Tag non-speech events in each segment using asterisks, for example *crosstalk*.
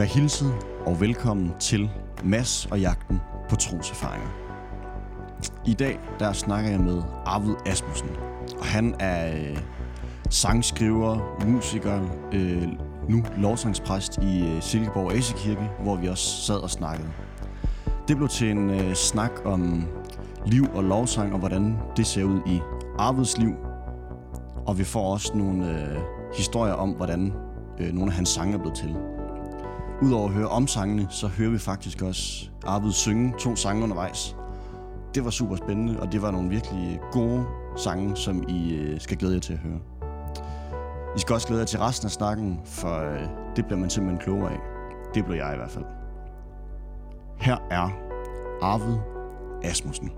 Vær hilset og velkommen til Mass og jagten på troserfaringer. I dag der snakker jeg med Arvid Asmussen, og han er øh, sangskriver, musiker, øh, nu lovsangspræst i øh, Silkeborg Asekirke, hvor vi også sad og snakkede. Det blev til en øh, snak om liv og lovsang, og hvordan det ser ud i Arvids liv. Og vi får også nogle øh, historier om, hvordan øh, nogle af hans sange er blevet til. Udover at høre om sangene, så hører vi faktisk også Arvid synge to sange undervejs. Det var super spændende, og det var nogle virkelig gode sange, som I øh, skal glæde jer til at høre. I skal også glæde jer til resten af snakken, for øh, det bliver man simpelthen klogere af. Det blev jeg i hvert fald. Her er Arvid Asmussen.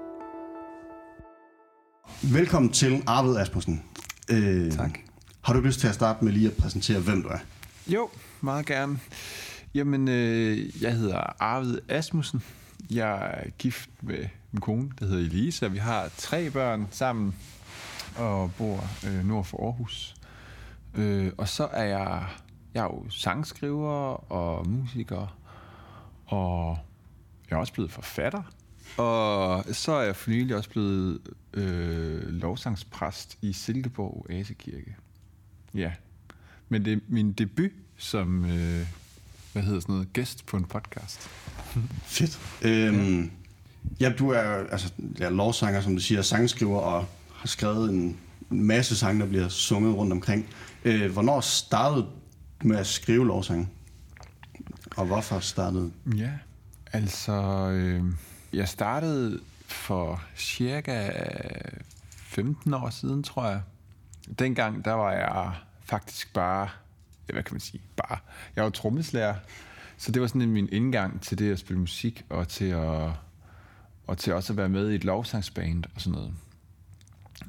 Velkommen til Arvid Asmussen. Øh, Tak. Har du lyst til at starte med lige at præsentere, hvem du er? Jo, meget gerne. Jamen, øh, jeg hedder Arvid Asmussen. Jeg er gift med min kone, der hedder Elisa. Vi har tre børn sammen og bor øh, nord for Aarhus. Øh, og så er jeg, jeg er jo sangskriver og musiker, og jeg er også blevet forfatter. Og så er jeg for nylig også blevet øh, lovsangspræst i Silkeborg Asekirke. Ja, men det er min debut som, øh, hvad hedder sådan noget, gæst på en podcast. *laughs* Fedt. Øhm, ja, du er altså, ja, lovsanger, som du siger, sangskriver og har skrevet en masse sange, der bliver sunget rundt omkring. Øh, hvornår startede du med at skrive lovsange? Og hvorfor startede Ja, altså, øh, jeg startede for cirka 15 år siden, tror jeg. Dengang, der var jeg faktisk bare, ja, hvad kan man sige, bare, jeg var trommeslager, så det var sådan min indgang til det at spille musik, og til at, og til også at være med i et lovsangsband og sådan noget.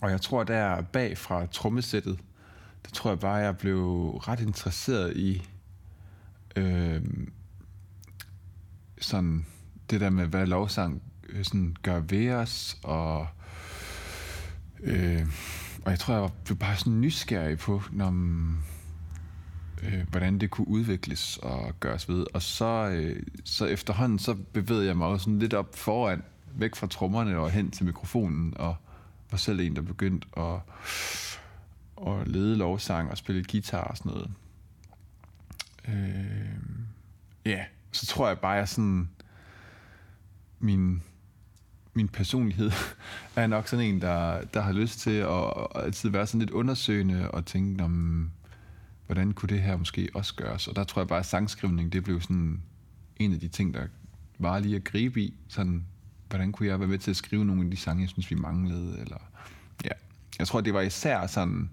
Og jeg tror, der bag fra trommesættet, der tror jeg bare, jeg blev ret interesseret i øh, sådan det der med, hvad lovsang øh, sådan gør ved os, og, øh, og jeg tror, jeg blev bare sådan nysgerrig på, når, øh, hvordan det kunne udvikles og gøres ved. Og så, øh, så efterhånden, så bevægede jeg mig også sådan lidt op foran, væk fra trommerne og hen til mikrofonen, og var selv en, der begyndte at, at lede lovsang og spille guitar og sådan noget. Øh, ja, så tror jeg bare, jeg sådan... Min, min personlighed *laughs* er nok sådan en, der, der har lyst til at, at altid være sådan lidt undersøgende og tænke, om, hvordan kunne det her måske også gøres? Og der tror jeg bare, at sangskrivning, det blev sådan en af de ting, der var lige at gribe i. Sådan, hvordan kunne jeg være med til at skrive nogle af de sange, jeg synes, vi manglede? Eller, ja. Jeg tror, det var især sådan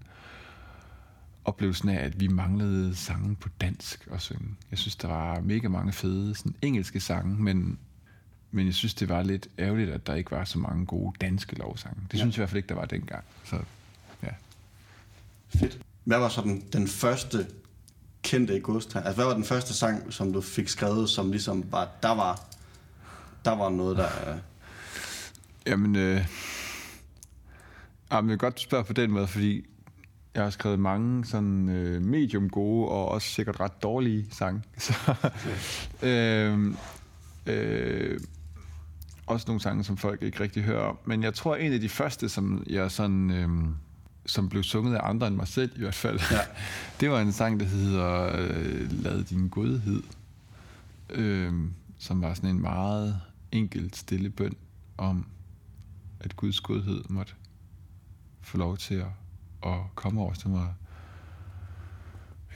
oplevelsen af, at vi manglede sange på dansk at synge. Jeg synes, der var mega mange fede sådan engelske sange, men, men jeg synes, det var lidt ærgerligt, at der ikke var så mange gode danske lovsange. Det ja. synes jeg i hvert fald ikke, der var dengang. Så ja. Fedt. Hvad var så den, den første kendte i godstegn? Altså, hvad var den første sang, som du fik skrevet, som ligesom var, der var, der var noget, der... Jamen, øh, jamen, jeg godt spørge på den måde, fordi jeg har skrevet mange sådan øh, medium gode og også sikkert ret dårlige sange. *laughs* Så, øh, øh, også nogle sange, som folk ikke rigtig hører om. Men jeg tror, en af de første, som jeg sådan... Øh, som blev sunget af andre end mig selv i hvert fald. Ja. *laughs* det var en sang, der hedder øh, Lad din godhed. Øh, som var sådan en meget enkelt stille bøn om, at Guds godhed måtte få lov til at, at komme over til mig.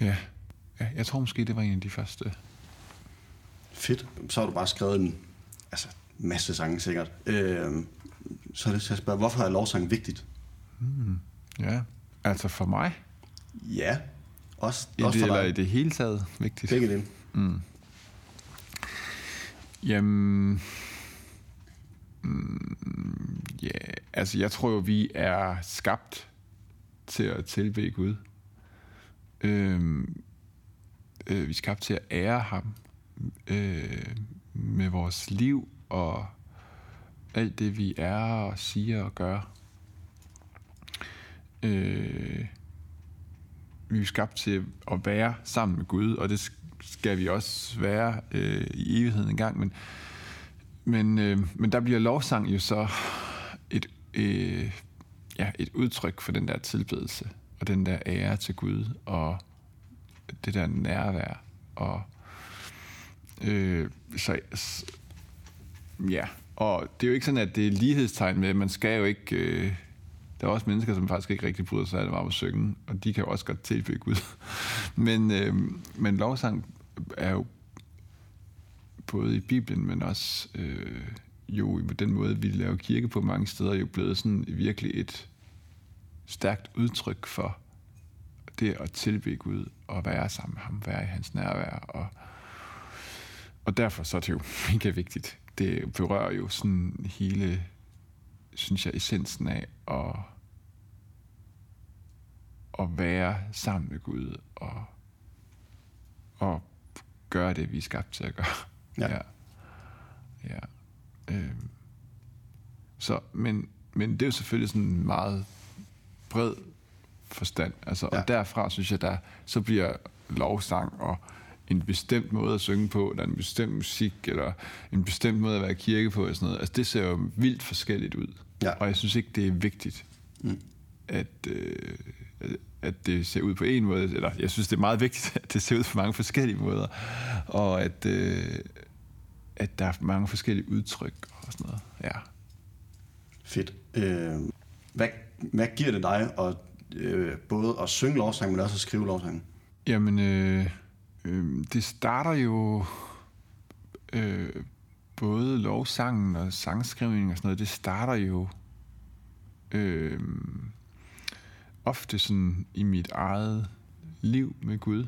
Ja. ja, jeg tror måske, det var en af de første. Fedt. Så har du bare skrevet en altså, masse sange sikkert. Øh, så er det til at spørge, hvorfor er lovsang vigtigt? Ja, altså for mig, Ja, også, i også det, for eller i dig. det hele taget vigtigt. Begge dele. Jamen, mm, ja, altså jeg tror jo, vi er skabt til at tilbe Gud. Øhm, øh, vi er skabt til at ære ham øh, med vores liv og alt det, vi er og siger og gør. Øh, vi er skabt til at være sammen med Gud, og det skal vi også være øh, i evigheden engang. men, men, øh, men der bliver lovsang jo så et, øh, ja, et udtryk for den der tilbedelse, og den der ære til Gud, og det der nærvær, og øh, så, ja, og det er jo ikke sådan, at det er lighedstegn med, man skal jo ikke... Øh, der er også mennesker, som faktisk ikke rigtig bryder sig af det varme synge, og de kan jo også godt tilbede Gud. *laughs* men, øh, men lovsang er jo både i Bibelen, men også øh, jo på den måde, vi laver kirke på mange steder, jo blevet sådan virkelig et stærkt udtryk for det at tilbe Gud og være sammen med ham, være i hans nærvær. Og, og derfor så er det jo *laughs* mega vigtigt. Det berører jo sådan hele, synes jeg, essensen af at, at være sammen med Gud og, og gøre det, vi er skabt til at gøre. Ja. ja. ja. Øhm. Så, men, men det er jo selvfølgelig sådan en meget bred forstand. Altså, ja. Og derfra synes jeg, der så bliver lovsang og en bestemt måde at synge på, eller en bestemt musik, eller en bestemt måde at være kirke på, og sådan noget. Altså, det ser jo vildt forskelligt ud. Ja. Og jeg synes ikke, det er vigtigt, mm. at, øh, at det ser ud på en måde. Eller jeg synes, det er meget vigtigt, *laughs* at det ser ud på mange forskellige måder. Og at, øh, at der er mange forskellige udtryk og sådan noget. Ja. Fedt. Øh, hvad, hvad giver det dig at, øh, både at synge lovsang, men også at skrive lovsang? Jamen, øh, øh, det starter jo... Øh, både lovsangen og sangskrivning og sådan noget, det starter jo øh, ofte sådan i mit eget liv med Gud.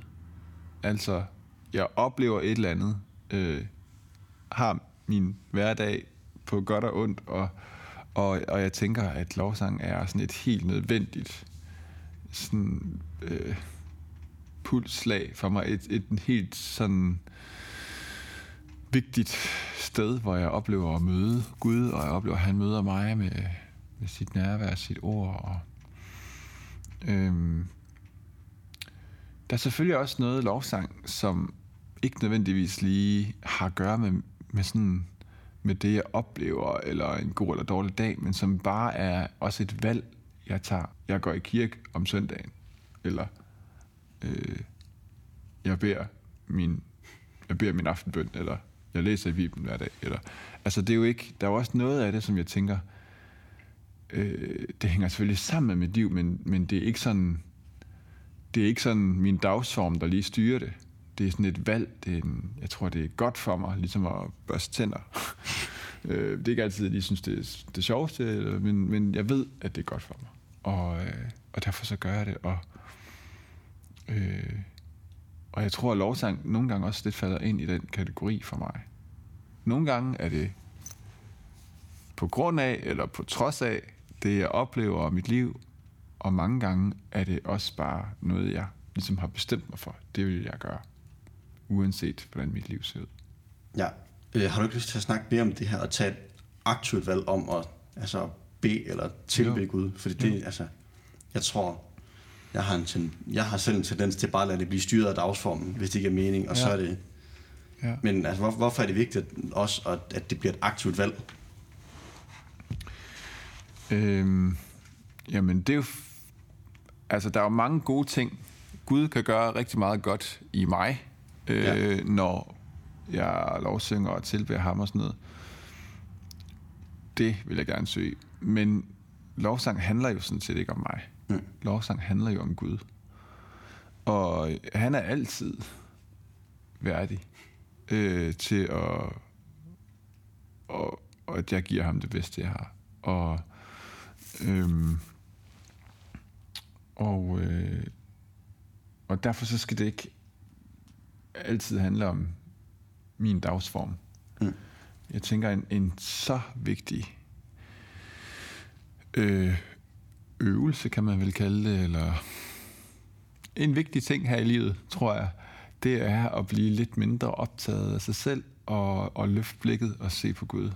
Altså, jeg oplever et eller andet, øh, har min hverdag på godt og ondt, og, og, og jeg tænker, at lovsang er sådan et helt nødvendigt sådan, øh, pulsslag for mig. Et, et, et helt sådan vigtigt sted, hvor jeg oplever at møde Gud, og jeg oplever, at han møder mig med, med sit nærvær, sit ord. Og, øhm, der er selvfølgelig også noget lovsang, som ikke nødvendigvis lige har at gøre med, med sådan med det, jeg oplever, eller en god eller dårlig dag, men som bare er også et valg, jeg tager. Jeg går i kirke om søndagen, eller øh, jeg beder min jeg beder min aftenbøn, eller jeg læser i Bibelen hver dag. Eller, altså det er jo ikke, der er jo også noget af det, som jeg tænker, øh, det hænger selvfølgelig sammen med mit liv, men, men det er ikke sådan, det er ikke sådan min dagsform, der lige styrer det. Det er sådan et valg. Det er en, jeg tror, det er godt for mig, ligesom at børste tænder. *laughs* øh, det er ikke altid, at jeg synes, det er det sjoveste, men, men jeg ved, at det er godt for mig. Og, øh, og derfor så gør jeg det. Og, øh, og jeg tror, at lovsang nogle gange også lidt falder ind i den kategori for mig. Nogle gange er det på grund af, eller på trods af, det jeg oplever i mit liv, og mange gange er det også bare noget, jeg ligesom har bestemt mig for. Det vil jeg gøre, uanset hvordan mit liv ser ud. Ja. Øh, har du ikke lyst til at snakke mere om det her, og tage et aktivt valg om at altså, bede eller tilbe Gud? Fordi det, jo. altså, jeg tror, jeg har, en ten, jeg har selv en tendens til bare at lade det blive styret af dagsformen, hvis det ikke er mening, og ja. så er det... Ja. Men altså, hvor, hvorfor er det vigtigt også, at, at det bliver et aktivt valg? Øhm, jamen, det er jo... Altså, der er jo mange gode ting. Gud kan gøre rigtig meget godt i mig, øh, ja. når jeg lovsynger og tilbeder ham og sådan noget. Det vil jeg gerne søge. Men lovsang handler jo sådan set ikke om mig. Mm. Lovsang handler jo om Gud. Og han er altid værdig øh, til at, og, og at jeg giver ham det bedste, jeg har. Og, øhm, og, øh, og derfor så skal det ikke altid handle om min dagsform. Mm. Jeg tænker, en, en så vigtig øh, øvelse, kan man vel kalde det, eller en vigtig ting her i livet, tror jeg, det er at blive lidt mindre optaget af sig selv og, og løfte blikket og se på Gud.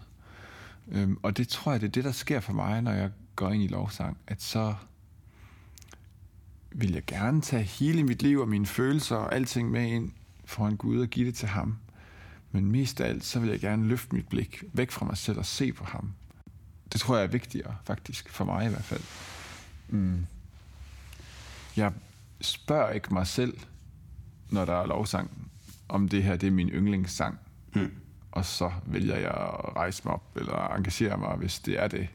Øhm, og det tror jeg, det er det, der sker for mig, når jeg går ind i lovsang, at så, vil jeg gerne tage hele mit liv og mine følelser og alting med ind foran Gud og give det til ham. Men mest af alt, så vil jeg gerne løfte mit blik væk fra mig selv og se på ham. Det tror jeg er vigtigere, faktisk, for mig i hvert fald. Mm. Jeg spørger ikke mig selv, når der er lovsang, om det her det er min yndlingssang. Mm. Og så vælger jeg at rejse mig op, eller engagere mig, hvis det er det.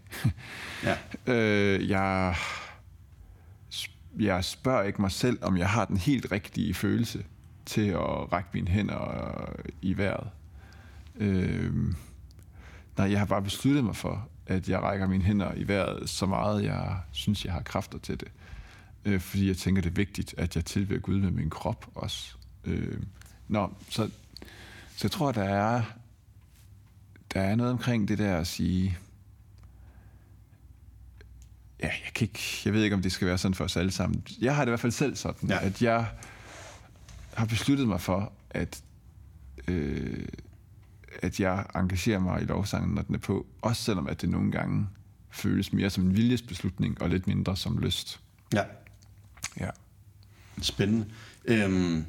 ja. *laughs* øh, jeg, jeg spørger ikke mig selv, om jeg har den helt rigtige følelse til at række mine hænder i vejret. Øh, nej, jeg har bare besluttet mig for, at jeg rækker mine hænder i vejret så meget, jeg synes, jeg har kræfter til det. Øh, fordi jeg tænker, det er vigtigt, at jeg tilbeder Gud med min krop også. Øh, nå, så, så jeg tror, der er, der er noget omkring det der at sige, ja, jeg, kan ikke, jeg ved ikke, om det skal være sådan for os alle sammen. Jeg har det i hvert fald selv sådan, ja. at jeg har besluttet mig for, at, øh, at jeg engagerer mig i lovsangen, når den er på. Også selvom at det nogle gange føles mere som en viljesbeslutning, og lidt mindre som lyst. Ja. Ja. Spændende. Øhm,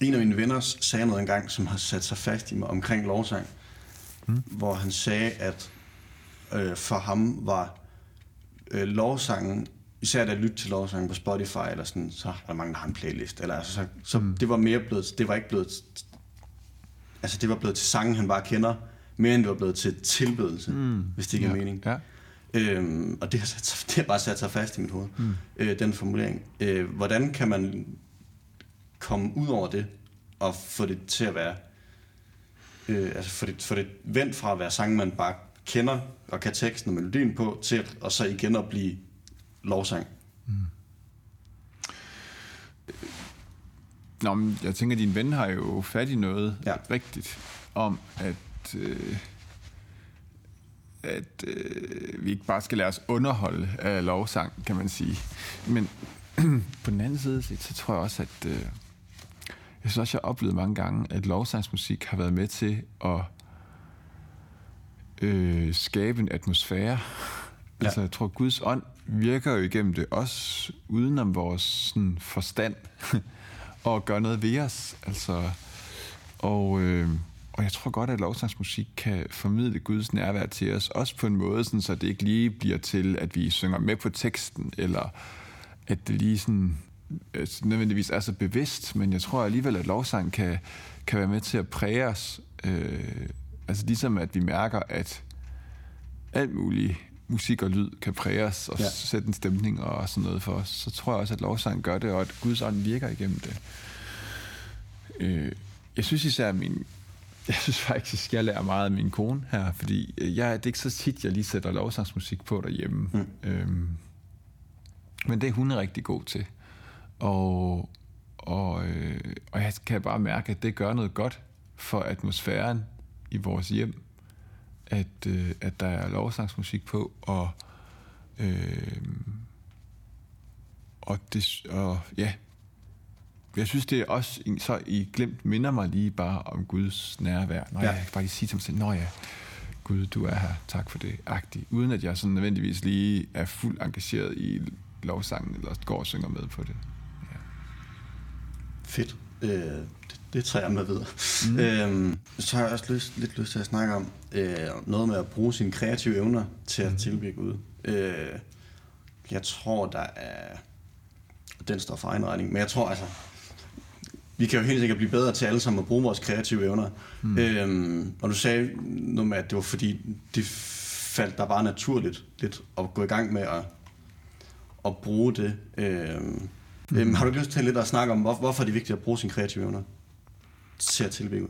en af mine venner sagde noget engang, som har sat sig fast i mig omkring lovsang, mm. hvor han sagde, at øh, for ham var øh, lovsangen især da jeg lyttede til lovsangen på Spotify, eller sådan, så er der mange, der har en playlist. Eller, altså, så, så mm. det var mere blevet, det var ikke blevet, altså det var blevet til sangen, han bare kender, mere end det var blevet til tilbedelse, mm. hvis det giver ja. mening. Ja. Øhm, og det har, sat sig, *laughs* det har bare sat sig fast i mit hoved, mm. øh, den formulering. Øh, hvordan kan man komme ud over det, og få det til at være, øh, altså få det, få det vendt fra at være sangen, man bare kender, og kan teksten og melodien på, til at så igen at blive lovsang. Mm. Nå, men jeg tænker, at din ven har jo fat i noget ja. rigtigt om, at, øh, at øh, vi ikke bare skal lade os underholde af lovsang, kan man sige. Men *clears throat* på den anden side, så tror jeg også, at øh, jeg synes også, jeg har oplevet mange gange, at lovsangsmusik har været med til at øh, skabe en atmosfære. Ja. Altså, jeg tror, Guds ånd virker jo igennem det, også udenom vores sådan, forstand, *laughs* og gør noget ved os. Altså, og, øh, og jeg tror godt, at lovsangsmusik kan formidle Guds nærvær til os, også på en måde, sådan, så det ikke lige bliver til, at vi synger med på teksten, eller at det lige sådan nødvendigvis er så bevidst, men jeg tror alligevel, at lovsang kan, kan være med til at præge os. Øh, altså ligesom at vi mærker, at alt muligt musik og lyd kan præge os og ja. sætte en stemning og sådan noget for os, så tror jeg også, at lovsang gør det, og at Guds ånd virker igennem det. Øh, jeg synes især, at min, *laughs* jeg synes faktisk, jeg lærer meget af min kone her, fordi jeg, det er ikke så tit, jeg lige sætter lovsangsmusik på derhjemme. Mm. Øhm, men det er hun rigtig god til. Og, og, øh, og jeg kan bare mærke, at det gør noget godt for atmosfæren i vores hjem at, øh, at der er lovsangsmusik på, og, øh, og, det, og ja, jeg synes, det er også, så I glemt minder mig lige bare om Guds nærvær. Når ja. jeg kan bare lige sige til mig selv, Nå ja, Gud, du er her, tak for det, agtigt. Uden at jeg sådan nødvendigvis lige er fuldt engageret i lovsangen, eller går og synger med på det. Fedt. Øh, det tager jeg med videre. Mm. Øhm, så har jeg også lyst, lidt lyst til at snakke om øh, noget med at bruge sine kreative evner til at mm. tilbyde Gud. Øh, jeg tror, der er... Den står for egen regning, men jeg tror altså... Vi kan jo helt sikkert blive bedre til alle sammen at bruge vores kreative evner. Mm. Øhm, og du sagde noget med, at det var fordi, det faldt der bare naturligt lidt at gå i gang med at, at bruge det. Øhm øhm, har du lyst til lidt at snakke om, hvor, hvorfor er det vigtigt at bruge sine kreative evner? ser tilbud ud?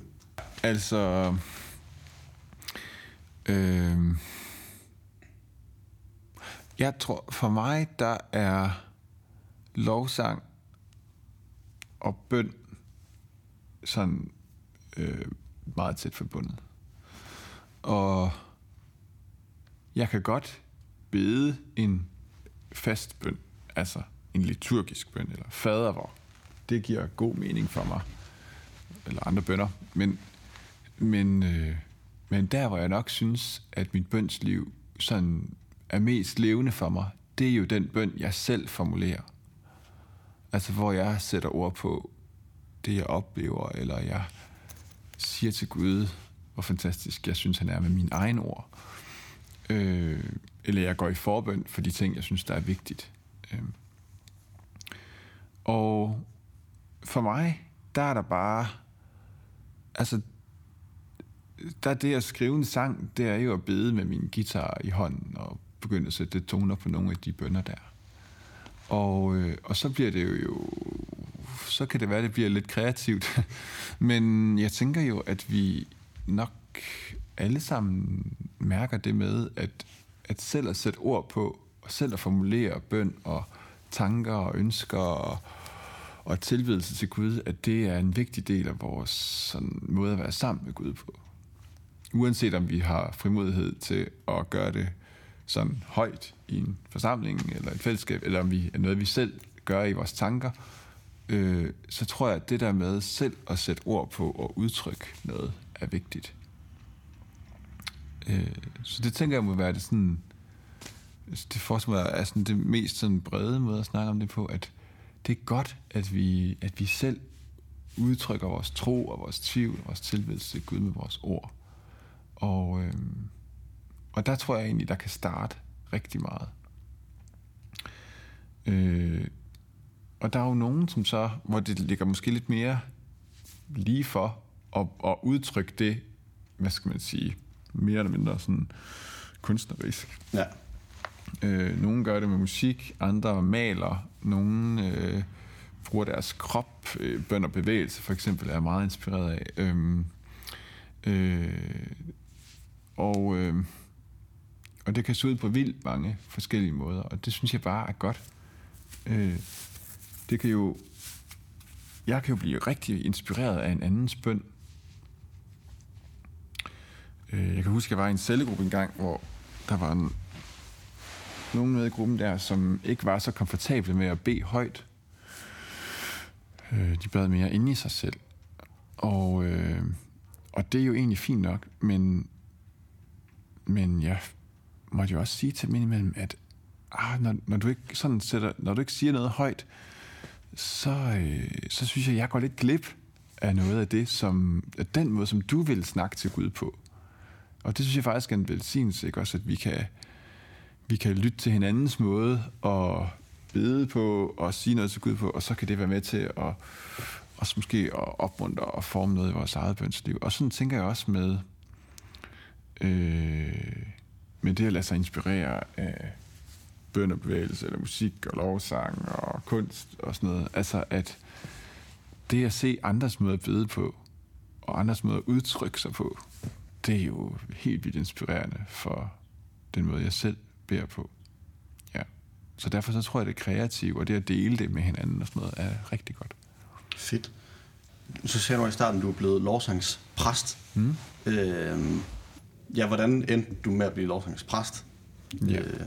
Altså... Øh, jeg tror, for mig, der er lovsang og bøn sådan øh, meget tæt forbundet. Og jeg kan godt bede en fast bøn, altså en liturgisk bøn, eller fadervor. Det giver god mening for mig eller andre bønder. Men, men, øh, men der, hvor jeg nok synes, at mit bønsliv sådan er mest levende for mig, det er jo den bøn, jeg selv formulerer. Altså, hvor jeg sætter ord på det, jeg oplever, eller jeg siger til Gud, hvor fantastisk jeg synes, han er med mine egne ord. Øh, eller jeg går i forbøn for de ting, jeg synes, der er vigtigt. Øh. Og for mig, der er der bare... Altså, der er det at skrive en sang, det er jo at bede med min guitar i hånden og begynde at sætte toner på nogle af de bønder der. Og, øh, og så bliver det jo, så kan det være, det bliver lidt kreativt. *laughs* Men jeg tænker jo, at vi nok alle sammen mærker det med, at, at selv at sætte ord på, og selv at formulere bøn og tanker og ønsker og, og tilbedelse til Gud, at det er en vigtig del af vores sådan, måde at være sammen med Gud på. Uanset om vi har frimodighed til at gøre det sådan højt i en forsamling eller et fællesskab, eller om vi er noget, vi selv gør i vores tanker, øh, så tror jeg, at det der med selv at sætte ord på og udtrykke noget, er vigtigt. Øh, så det tænker jeg må være det sådan, Altså, det forestiller mig er sådan det mest sådan brede måde at snakke om det på, at det er godt, at vi, at vi selv udtrykker vores tro og vores tvivl og vores tilbedelse til Gud med vores ord. Og, øh, og der tror jeg egentlig, der kan starte rigtig meget. Øh, og der er jo nogen, som så, hvor det ligger måske lidt mere lige for at, at udtrykke det, hvad skal man sige, mere eller mindre sådan kunstnerisk. Ja. Øh, nogle gør det med musik, andre maler, nogle øh, bruger deres krop, øh, bøn og bevægelse for eksempel, er jeg meget inspireret af. Øhm, øh, og, øh, og det kan se ud på vildt mange forskellige måder, og det synes jeg bare er godt. Øh, det kan jo... Jeg kan jo blive rigtig inspireret af en andens bøn. Øh, jeg kan huske, at jeg var i en cellegruppe engang, hvor der var en, nogen med i gruppen der, som ikke var så komfortable med at bede højt. Øh, de bad mere inde i sig selv. Og, øh, og det er jo egentlig fint nok, men, men jeg måtte jo også sige til dem indimellem, at ah, når, når, du ikke sådan sætter, når du ikke siger noget højt, så, øh, så synes jeg, jeg går lidt glip af noget af det, som af den måde, som du vil snakke til Gud på. Og det synes jeg faktisk er en velsignelse, ikke? Også at vi kan, vi kan lytte til hinandens måde og bede på og sige noget til Gud på, og så kan det være med til at også måske at opmuntre og forme noget i vores eget bønsliv. Og sådan tænker jeg også med, øh, med det at lade sig inspirere af bønderbevægelse, eller musik og lovsang og kunst og sådan noget. Altså at det at se andres måde at bede på, og andres måde at udtrykke sig på, det er jo helt vildt inspirerende for den måde, jeg selv beder på. Ja. Så derfor så tror jeg, det kreativt, og det at dele det med hinanden og sådan noget, er rigtig godt. Fedt. Så ser du i starten, at du er blevet lovsangspræst. Mm. Øh, ja, hvordan endte du med at blive lovsangspræst? Ja. Øh,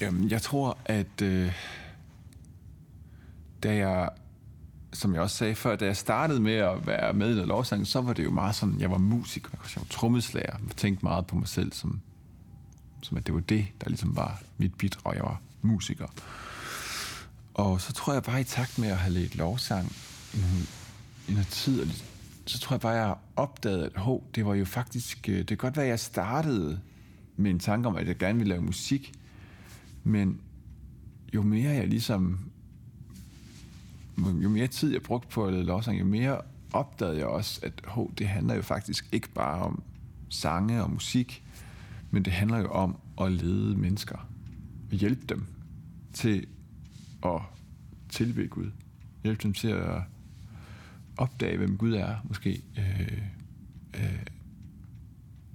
Jamen, jeg tror, at øh, da jeg, som jeg også sagde før, da jeg startede med at være med i noget lovsang, så var det jo meget sådan, jeg var musiker, jeg var trommeslager, jeg tænkte meget på mig selv, som, som at det var det, der ligesom var mit bidrag, jeg var musiker. Og så tror jeg bare i takt med at have lidt lovsang i, i noget tid, og så tror jeg bare, jeg opdagede, at hov, det var jo faktisk, øh, det kan godt være, at jeg startede med en tanke om, at jeg gerne ville lave musik, men jo mere jeg ligesom, jo mere tid jeg brugte på at lave lovsang, jo mere opdagede jeg også, at hov, det handler jo faktisk ikke bare om sange og musik, men det handler jo om at lede mennesker og hjælpe dem til at tilbe Gud. Hjælpe dem til at opdage, hvem Gud er, måske. Øh, øh,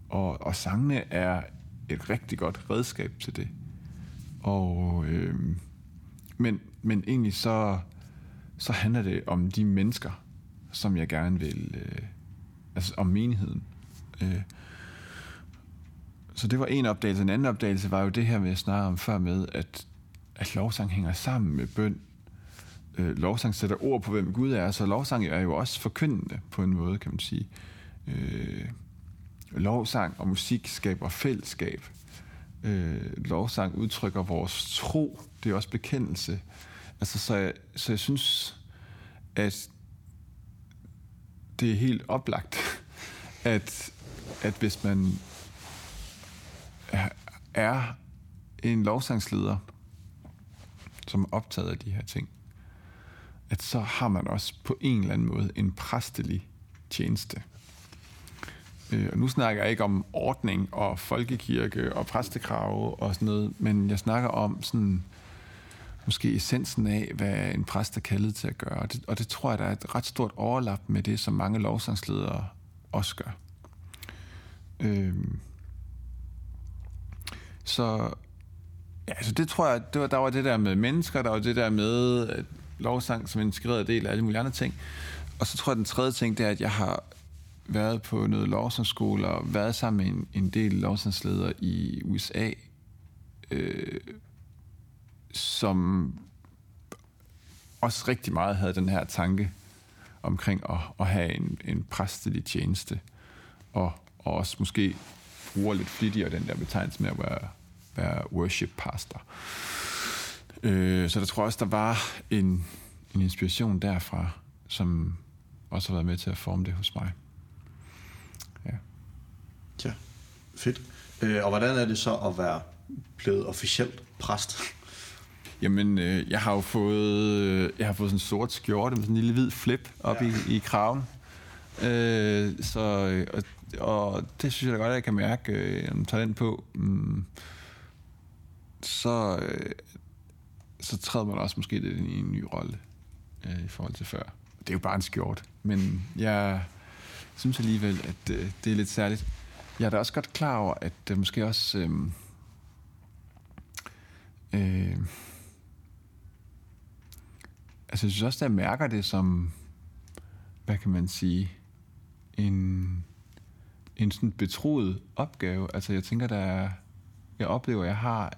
og, og sangene er et rigtig godt redskab til det. Og, øh, men, men egentlig så, så handler det om de mennesker, som jeg gerne vil, øh, altså om menigheden. Øh, så det var en opdagelse. En anden opdagelse var jo det her, med at om før med, at, at lovsang hænger sammen med bøn. Øh, lovsang sætter ord på, hvem Gud er, så lovsang er jo også forkyndende på en måde, kan man sige. Øh, lovsang og musik skaber fællesskab øh, lovsang udtrykker vores tro. Det er også bekendelse Altså, så jeg, så jeg synes, at det er helt oplagt, *laughs* at, at hvis man er, en lovsangsleder, som er optaget af de her ting, at så har man også på en eller anden måde en præstelig tjeneste. Øh, og nu snakker jeg ikke om ordning og folkekirke og præstekrave og sådan noget, men jeg snakker om sådan måske essensen af, hvad en præst er kaldet til at gøre. Og det, og det tror jeg, der er et ret stort overlap med det, som mange lovsangsledere også gør. Øhm. Så ja, altså det tror jeg, det var, der var det der med mennesker, der var det der med at lovsang som en integreret del af alle mulige andre ting. Og så tror jeg, den tredje ting, det er, at jeg har været på noget lovsangsskole og været sammen med en, en del lovsangsledere i USA, øh, som også rigtig meget havde den her tanke omkring at, at have en, en præstelig tjeneste, og, og også måske bruger lidt flittigere den der betegnelse med at være, være worship pastor. Øh, så der tror jeg også, der var en, en inspiration derfra, som også har været med til at forme det hos mig. Ja. Ja, fedt. Øh, og hvordan er det så at være blevet officielt præst? Jamen, øh, jeg har jo fået, øh, jeg har fået sådan en sort skjorte med sådan en lille hvid flip op ja. i, i kraven. Øh, så, og, og det synes jeg da godt, at jeg kan mærke, øh, tager den på. Mm, så, øh, så træder man også måske lidt ind i en ny rolle øh, i forhold til før. Det er jo bare en skjort, men jeg synes alligevel, at øh, det er lidt særligt. Jeg er da også godt klar over, at det måske også... Øh, øh, altså jeg synes også, at jeg mærker det som, hvad kan man sige, en, en sådan betroet opgave. Altså jeg tænker, der er, jeg oplever, at jeg har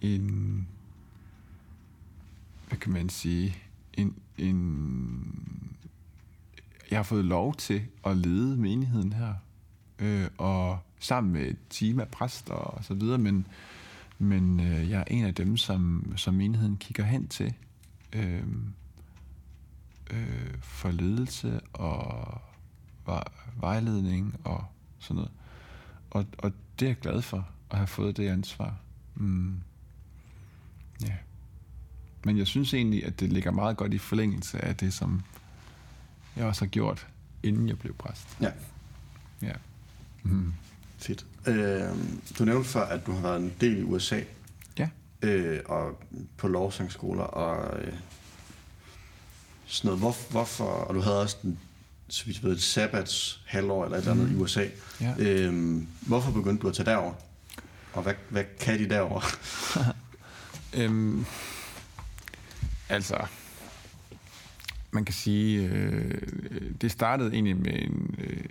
en, hvad kan man sige, en, en, jeg har fået lov til at lede menigheden her, øh, og sammen med et team af præster og så videre, men, men øh, jeg er en af dem, som, som menigheden kigger hen til, øh, øh, for ledelse og vejledning og sådan noget. Og, og det er jeg glad for, at have fået det ansvar. Mm. Ja. Men jeg synes egentlig, at det ligger meget godt i forlængelse af det, som jeg også har gjort, inden jeg blev præst. Ja. Ja. Mm. Fedt. Øh, du nævnte før, at du har været en del i USA øh, og på lovsangskoler og øh, sådan noget. Hvor, hvorfor, og du havde også en, så vidt ved, et sabbats halvår eller et eller andet mm. i USA. Ja. Øh, hvorfor begyndte du at tage derover? Og hvad, hvad kan de derover? *laughs* øhm, altså, man kan sige, øh, det startede egentlig med en, øh,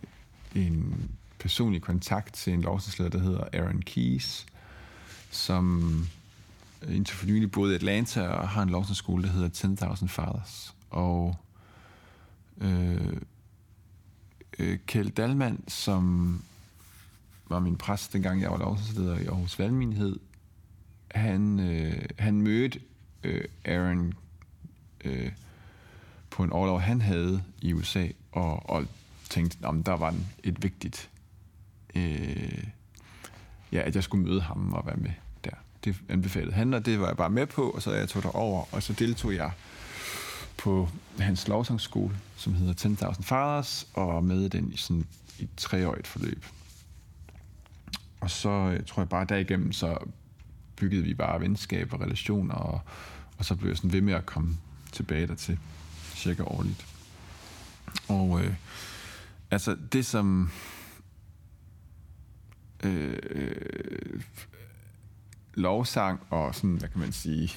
en personlig kontakt til en lovsangsleder, der hedder Aaron Keys, som indtil for nylig boede i Atlanta og har en lovsangsskole, der hedder 10.000 Fathers. Og øh, øh, Kjeld Dalman, som var min præst, dengang jeg var lovsangsleder i Aarhus Valgmenighed, han, øh, han mødte øh, Aaron øh, på en overlov, han havde i USA, og, og tænkte, at der var et vigtigt, øh, ja, at jeg skulle møde ham og være med der. det anbefalede han, og det var jeg bare med på, og så jeg tog over, og så deltog jeg på hans lovsangsskole, som hedder 10.000 Fathers, og var med den i sådan et treårigt forløb. Og så jeg tror jeg bare derigennem, så byggede vi bare venskaber og relationer, og, og så blev jeg sådan ved med at komme tilbage dertil, cirka årligt. Og øh, altså det som øh, lovsang og sådan, hvad kan man sige,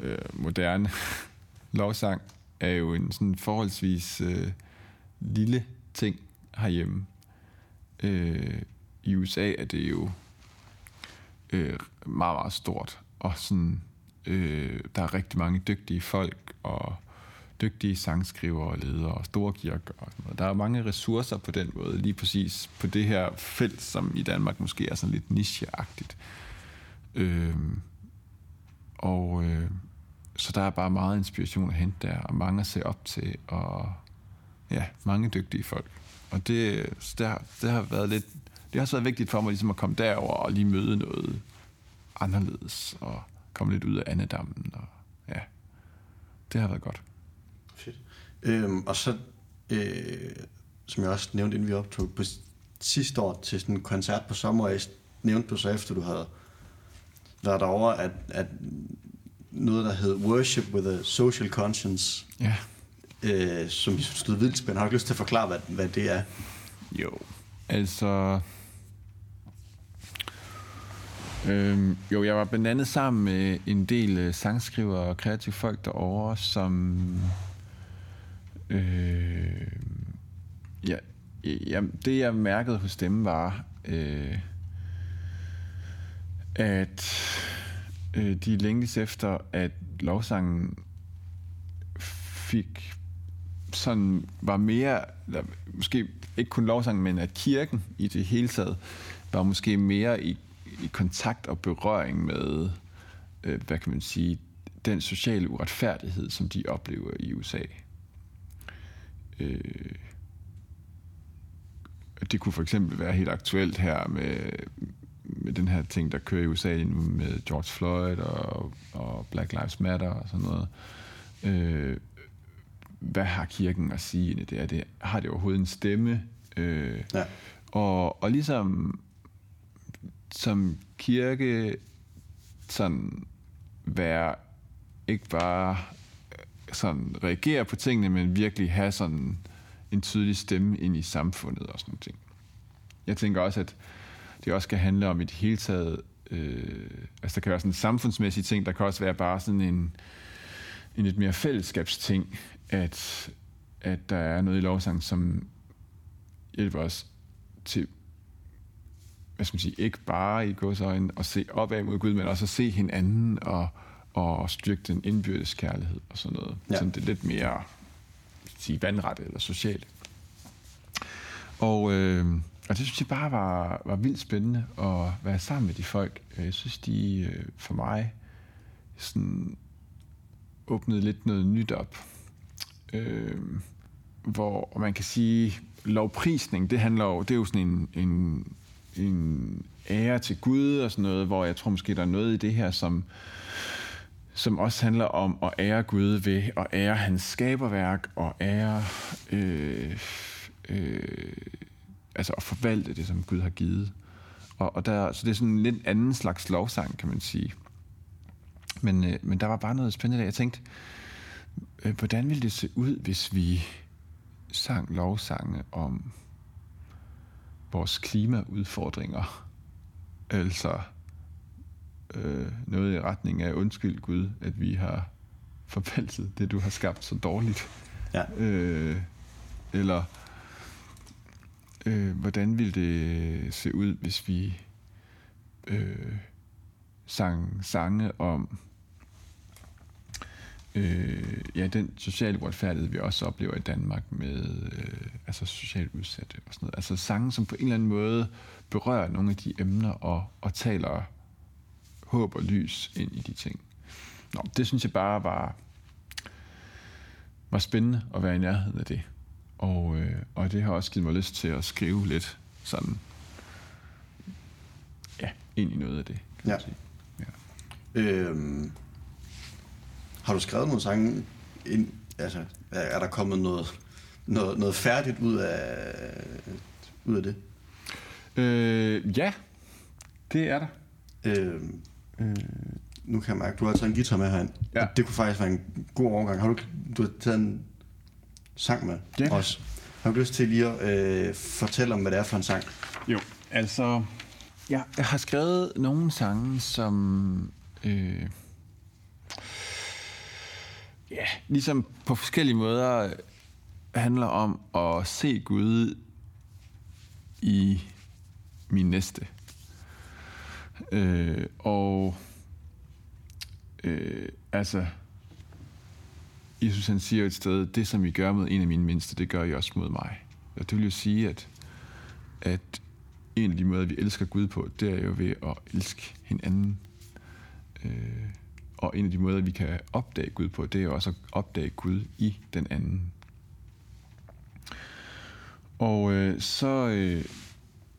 øh, moderne *laughs* lovsang er jo en sådan forholdsvis øh, lille ting herhjemme. Øh, I USA er det jo øh, meget, meget stort, og sådan, øh, der er rigtig mange dygtige folk, og dygtige sangskrivere og ledere og store kirker. Og sådan noget. Der er mange ressourcer på den måde, lige præcis på det her felt, som i Danmark måske er sådan lidt nicheagtigt. Øh, og, øh, så der er bare meget inspiration at hente der, og mange at se op til, og ja, mange dygtige folk. Og det, det, har, det har været lidt, det har også været vigtigt for mig ligesom at komme derover og lige møde noget anderledes, og komme lidt ud af andedammen, og ja, det har været godt. Fedt. Øhm, og så, øh, som jeg også nævnte, inden vi optog, på sidste år til sådan en koncert på sommer, nævnte du så efter, du havde været derovre, at, at noget, der hed Worship with a Social Conscience, Ja. øh, som vi stod vildt spændende. Har du ikke lyst til at forklare, hvad, hvad det er? Jo. Altså... Øhm, jo, jeg var blandt andet sammen med en del øh, sangskrivere og kreative folk derovre, som... Øh, ja, ja, det jeg mærkede hos dem var, øh, at øh, de længtes efter, at lovsangen fik sådan var mere, eller måske ikke kun lovsangen, men at kirken i det hele taget var måske mere i, i kontakt og berøring med, øh, hvad kan man sige, den sociale uretfærdighed, som de oplever i USA. Øh, det kunne for eksempel være helt aktuelt her med, med den her ting, der kører i USA nu med George Floyd og, og Black Lives Matter og sådan noget. Øh, hvad har kirken at sige ind i det? Er det har det overhovedet en stemme? Øh, Ja. og, og ligesom som kirke sådan være ikke bare øh, sådan reagere på tingene, men virkelig have sådan en tydelig stemme ind i samfundet og sådan noget. ting. Jeg tænker også, at det også kan handle om et hele taget, øh, altså der kan være sådan en samfundsmæssig ting, der kan også være bare sådan en, en lidt mere fællesskabsting, at, at der er noget i lovsang, som hjælper os til, hvad skal man sige, ikke bare i godsøjne at se opad mod Gud, men også at se hinanden og, og styrke den indbyrdes kærlighed og sådan noget. Ja. Sådan det er lidt mere sige, vandrette eller sociale. Og, øh, og det synes jeg bare var, var vildt spændende at være sammen med de folk. Jeg synes, de øh, for mig sådan åbnede lidt noget nyt op. Øh, hvor man kan sige, lovprisning, det handler jo, det er jo sådan en, en, en ære til Gud og sådan noget, hvor jeg tror måske, der er noget i det her, som, som også handler om at ære Gud ved at ære hans skaberværk og ære øh, øh, altså at forvalte det, som Gud har givet. Og, og der, så det er sådan en lidt anden slags lovsang, kan man sige. Men, øh, men der var bare noget spændende der. Jeg tænkte, øh, hvordan ville det se ud, hvis vi sang lovsange om vores klimaudfordringer? Altså øh, noget i retning af undskyld Gud, at vi har forvaltet det, du har skabt så dårligt. Ja. Øh, eller øh, hvordan ville det se ud, hvis vi øh, sang sange om øh, ja, den sociale uretfærdighed, vi også oplever i Danmark med øh, altså socialt udsatte og sådan noget. Altså sange, som på en eller anden måde berører nogle af de emner og, og taler håb og lys ind i de ting. Nå, det synes jeg bare var, var spændende at være i nærheden af det. Og, øh, og det har også givet mig lyst til at skrive lidt sådan, ja, ind i noget af det, kan Ja. man sige. Ja. Øhm, har du skrevet nogle sange ind, altså, er, er der kommet noget, noget, noget færdigt ud af, ud af det? Øh, ja, det er der. Øhm, nu kan jeg mærke, du har taget en guitar med herind. Ja. Det kunne faktisk være en god overgang. Har du, du har taget en sang med Ja. også? Har du lyst til lige at øh, fortælle om, hvad det er for en sang? Jo, altså... Ja, jeg har skrevet nogle sange, som... Øh, ja, ligesom på forskellige måder øh, handler om at se Gud i min næste. Øh, og øh, altså, Jesus han siger et sted, det som I gør mod en af mine mindste, det gør I også mod mig. Og det vil jo sige, at, at en af de måder, vi elsker Gud på, det er jo ved at elske hinanden. Øh, og en af de måder, vi kan opdage Gud på, det er også at opdage Gud i den anden. Og øh, så øh,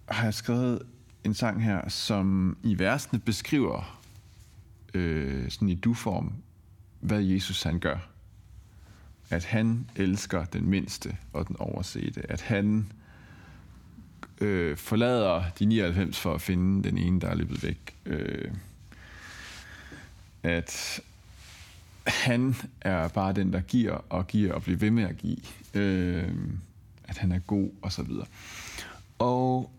har jeg skrevet en sang her, som i versene beskriver øh, sådan i du-form, hvad Jesus han gør. At han elsker den mindste og den oversete. At han øh, forlader de 99 for at finde den ene, der er løbet væk. Øh, at han er bare den, der giver og giver og bliver ved med at give. Øh, at han er god og så videre. Og,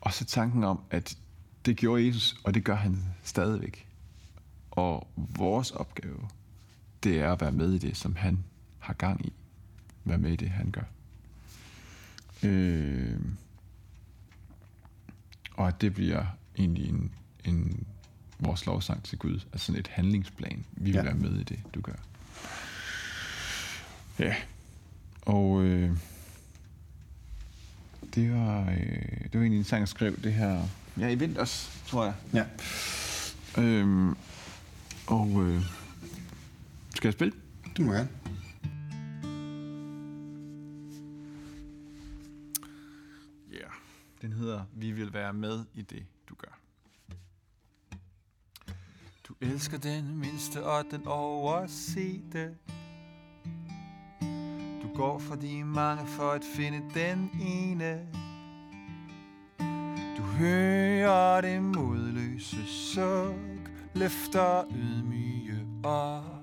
og så tanken om, at det gjorde Jesus, og det gør han stadigvæk. Og vores opgave, det er at være med i det, som han har gang i. Være med i det, han gør. Øh, og at det bliver egentlig en, en vores lovsang til Gud, altså sådan et handlingsplan. Vi vil ja. være med i det, du gør. Ja, og øh, det var, øh, det var egentlig en sang, jeg skrev det her, ja, i vinters, tror jeg. Ja. Øhm, og øh, skal jeg spille? Du må gerne. Ja, yeah. den hedder Vi vil være med i det, du gør. Du elsker den mindste og den oversete. Du går for de mange for at finde den ene. Du hører det modløse suk, løfter ydmyge op.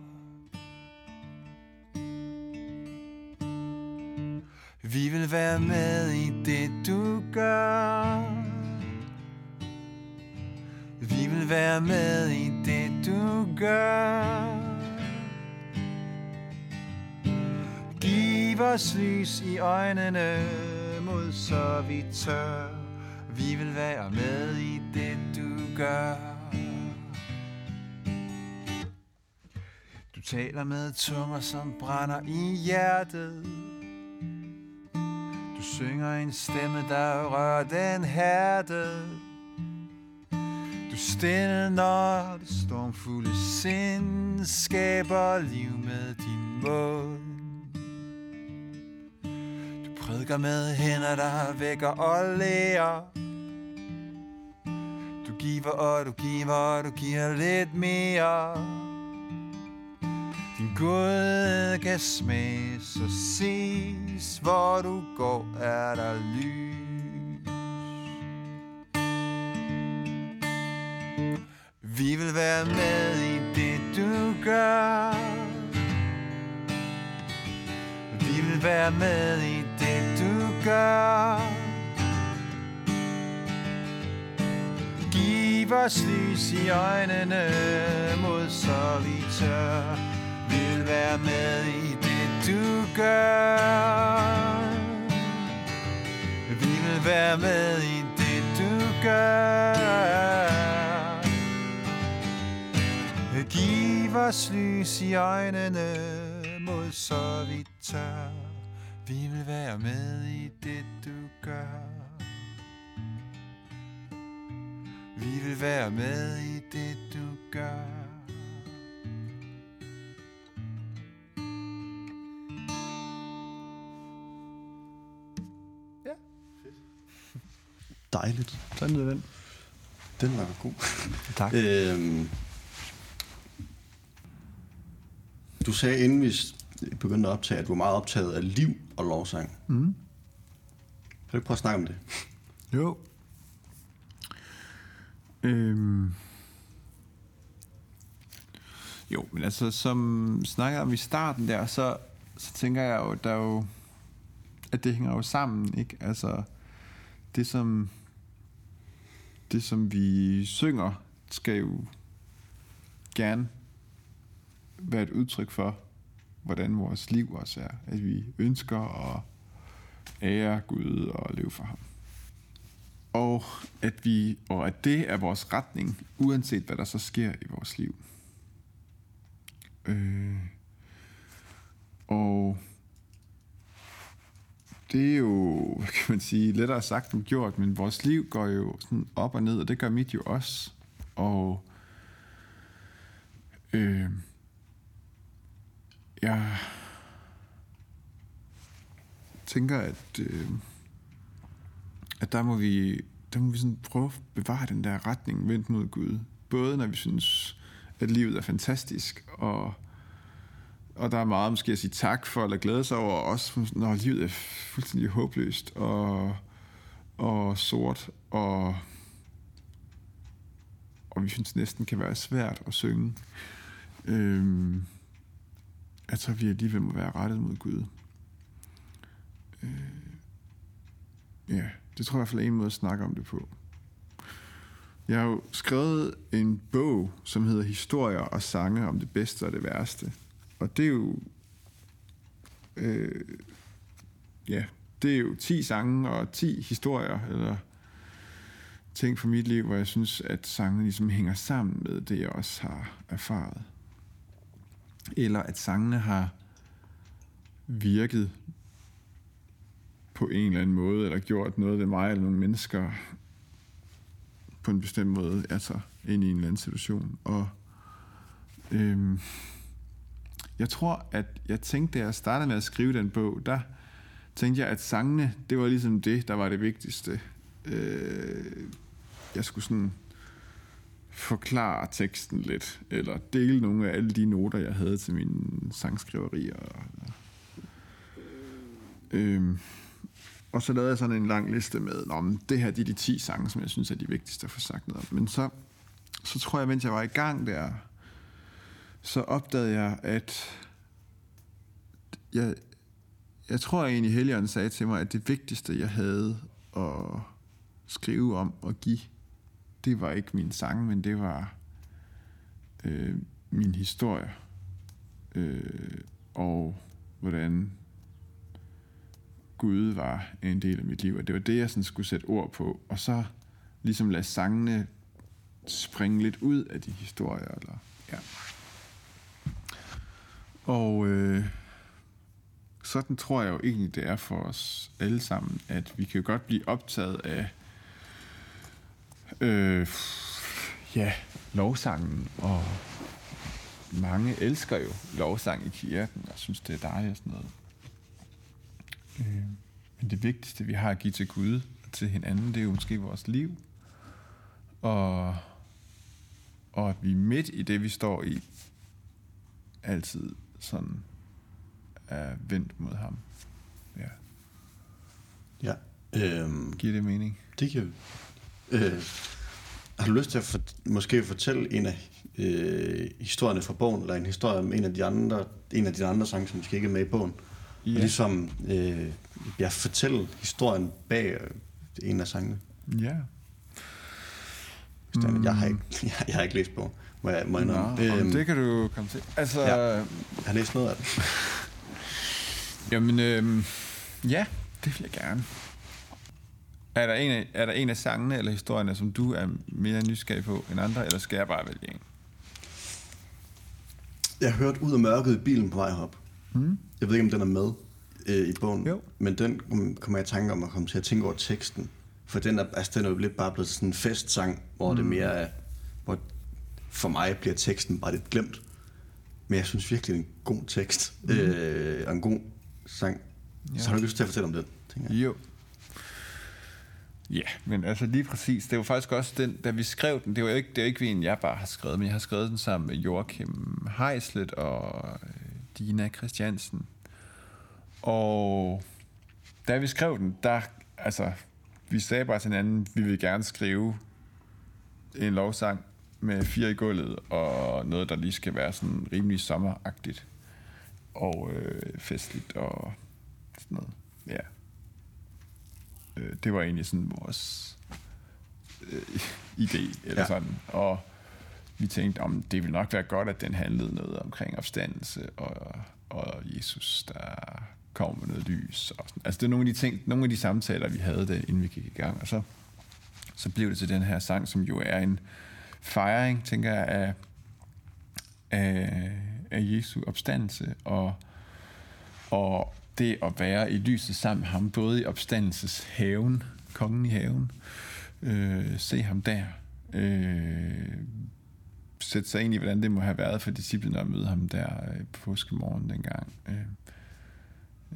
Vi vil være med i det, du gør. Vi vil være med i det, du gør. Giv os lys i øjnene mod, så vi tør. Vi vil være med i det, du gør. Du taler med tunger, som brænder i hjertet. Du synger en stemme, der rører den hærdet. Du stille, når det stormfulde sind skaber liv med din mål. Du prædiker med hænder, der vækker og lærer. Du giver og du giver og du giver lidt mere. Din Gud kan smages og ses, hvor du går er der lys. Vi vil være med i det, du gør. Vi vil være med i det, du gør. Giv os lys i øjnene mod, så vi tør. Vi vil være med i det, du gør. Vi vil være med i det, du gør. Giv os lys i øjnene mod, så vi tør. Vi vil være med i det, du gør. Vi vil være med i det, du gør. Ja. Dejligt. Sådan er den. Den var god. Tak. Øhm, du sagde, inden vi begyndte at optage, at du var meget optaget af liv og lovsang. Mm. Kan du ikke prøve at snakke om det? Jo. Øhm. Jo, men altså, som snakker om i starten der, så, så tænker jeg jo, der er jo, at det hænger jo sammen, ikke? Altså, det som, det som vi synger, skal jo gerne være et udtryk for, hvordan vores liv også er. At vi ønsker at ære Gud og leve for ham. Og at, vi, og at det er vores retning, uanset hvad der så sker i vores liv. Øh, og det er jo, hvad kan man sige, lettere sagt end gjort, men vores liv går jo sådan op og ned, og det gør mit jo også. Og Øh, jeg tænker, at, øh, at der må vi, der må vi sådan prøve at bevare den der retning vendt mod Gud. Både når vi synes, at livet er fantastisk, og, og der er meget måske at sige tak for, eller glæde sig over, også når livet er fuldstændig håbløst, og, og sort, og, og vi synes næsten kan være svært at synge. Øh, at så vi alligevel må være rettet mod Gud. Øh, ja, det tror jeg i hvert fald er en måde at snakke om det på. Jeg har jo skrevet en bog, som hedder Historier og sange om det bedste og det værste. Og det er jo... Øh, ja, det er jo 10 sange og 10 historier, eller ting fra mit liv, hvor jeg synes, at sangene ligesom hænger sammen med det, jeg også har erfaret. Eller at sangene har virket på en eller anden måde, eller gjort noget ved mig eller nogle mennesker på en bestemt måde, altså ind i en eller anden situation. Og øhm, jeg tror, at jeg tænkte, da jeg startede med at skrive den bog, der tænkte jeg, at sangene, det var ligesom det, der var det vigtigste. Øh, jeg skulle sådan forklare teksten lidt, eller dele nogle af alle de noter, jeg havde til mine sangskriverier. Øhm, og så lavede jeg sådan en lang liste med, om det her de er de 10 sange, som jeg synes er de vigtigste at få sagt noget om. Men så, så tror jeg, mens jeg var i gang der, så opdagede jeg, at jeg, jeg tror egentlig, Helion sagde til mig, at det vigtigste, jeg havde at skrive om og give, det var ikke min sang, men det var øh, min historie. Øh, og hvordan Gud var en del af mit liv. Og det var det, jeg sådan skulle sætte ord på. Og så ligesom lade sangene springe lidt ud af de historier. Eller, ja. Og øh, sådan tror jeg jo egentlig, det er for os alle sammen, at vi kan jo godt blive optaget af øh, ja, lovsangen, og mange elsker jo lovsang i kirken, og synes, det er dejligt og sådan noget. Øh, men det vigtigste, vi har at give til Gud og til hinanden, det er jo måske vores liv. Og, og at vi midt i det, vi står i, altid sådan er vendt mod ham. Ja. Ja. Øhm, Giver det mening? det kan øh, Har du lyst til at for, måske fortælle en af øh, historierne fra bogen, eller en historie om en af de andre, en af de andre sange, som måske ikke er med i bogen? Ja. Og ligesom øh, ja, fortælle historien bag øh, en af sangene. Ja. Mm. Jeg, har ikke, *laughs* jeg, jeg har ikke læst bogen, må jeg, må jeg Nå, øhm, det kan du komme til. Altså, ja. Jeg har læst noget af det. jamen, øhm, ja, det vil jeg gerne. Er der, en af, er der en af sangene eller historierne, som du er mere nysgerrig på end andre, eller skal jeg bare vælge en? Jeg har hørt ud af mørket i bilen på vej herop. Hmm? Jeg ved ikke, om den er med øh, i bogen. Jo. Men den kommer jeg i tanke om at komme til at tænke over teksten. For den er, altså, den er jo lidt bare blevet sådan en festsang, hvor mm. det mere er, hvor for mig bliver teksten bare lidt glemt. Men jeg synes virkelig, det er en god tekst. Mm. Øh, og en god sang. Ja. Så har du lyst til at fortælle om den, tænker jeg. Jo. Ja, men altså lige præcis, det var faktisk også den, da vi skrev den, det var jo ikke, det er ikke en, jeg bare har skrevet, men jeg har skrevet den sammen med Joachim Heislet og øh, Dina Christiansen. Og da vi skrev den, der, altså, vi sagde bare til hinanden, vi vil gerne skrive en lovsang med fire i gulvet, og noget, der lige skal være sådan rimelig sommeragtigt, og øh, festligt, og sådan noget. Ja. Øh, det var egentlig sådan vores øh, idé, eller Ja. sådan. Og vi tænkte, om det ville nok være godt, at den handlede noget omkring opstandelse og, og Jesus, der kom med noget lys. Og sådan. Altså det er nogle af de ting, nogle af de samtaler, vi havde, der, inden vi gik i gang. Og så, så blev det til den her sang, som jo er en fejring, tænker jeg, af, af, af Jesu opstandelse. Og, og det at være i lyset sammen med ham, både i opstandelseshaven, kongen i haven, øh, se ham der, øh, sætte sig ind i, hvordan det må have været for disciplene at møde ham der øh, på påskemorgen dengang. Øh,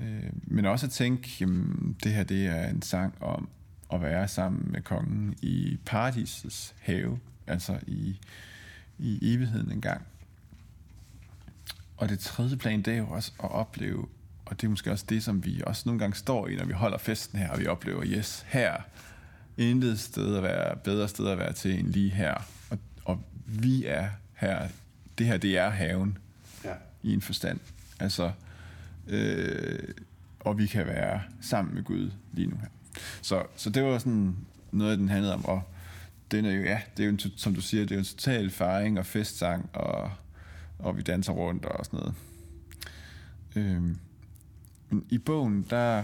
øh, men også at tænke, jamen, det her det er en sang om at være sammen med kongen i paradisets have, altså i, i evigheden engang. Og det tredje plan, det er jo også at opleve, og det er måske også det, som vi også nogle gange står i, når vi holder festen her, og vi oplever, yes, her, intet sted at være, bedre sted at være til end lige her. Og, og vi er her, det her, det er haven Ja. i en forstand. Altså, øh, og vi kan være sammen med Gud lige nu her. Så, så det var sådan noget, den handlede om, og den er jo, ja, det er jo, en, som du siger, det er jo en total fejring og festsang, og, og vi danser rundt og sådan noget. Øhm, men i bogen, der,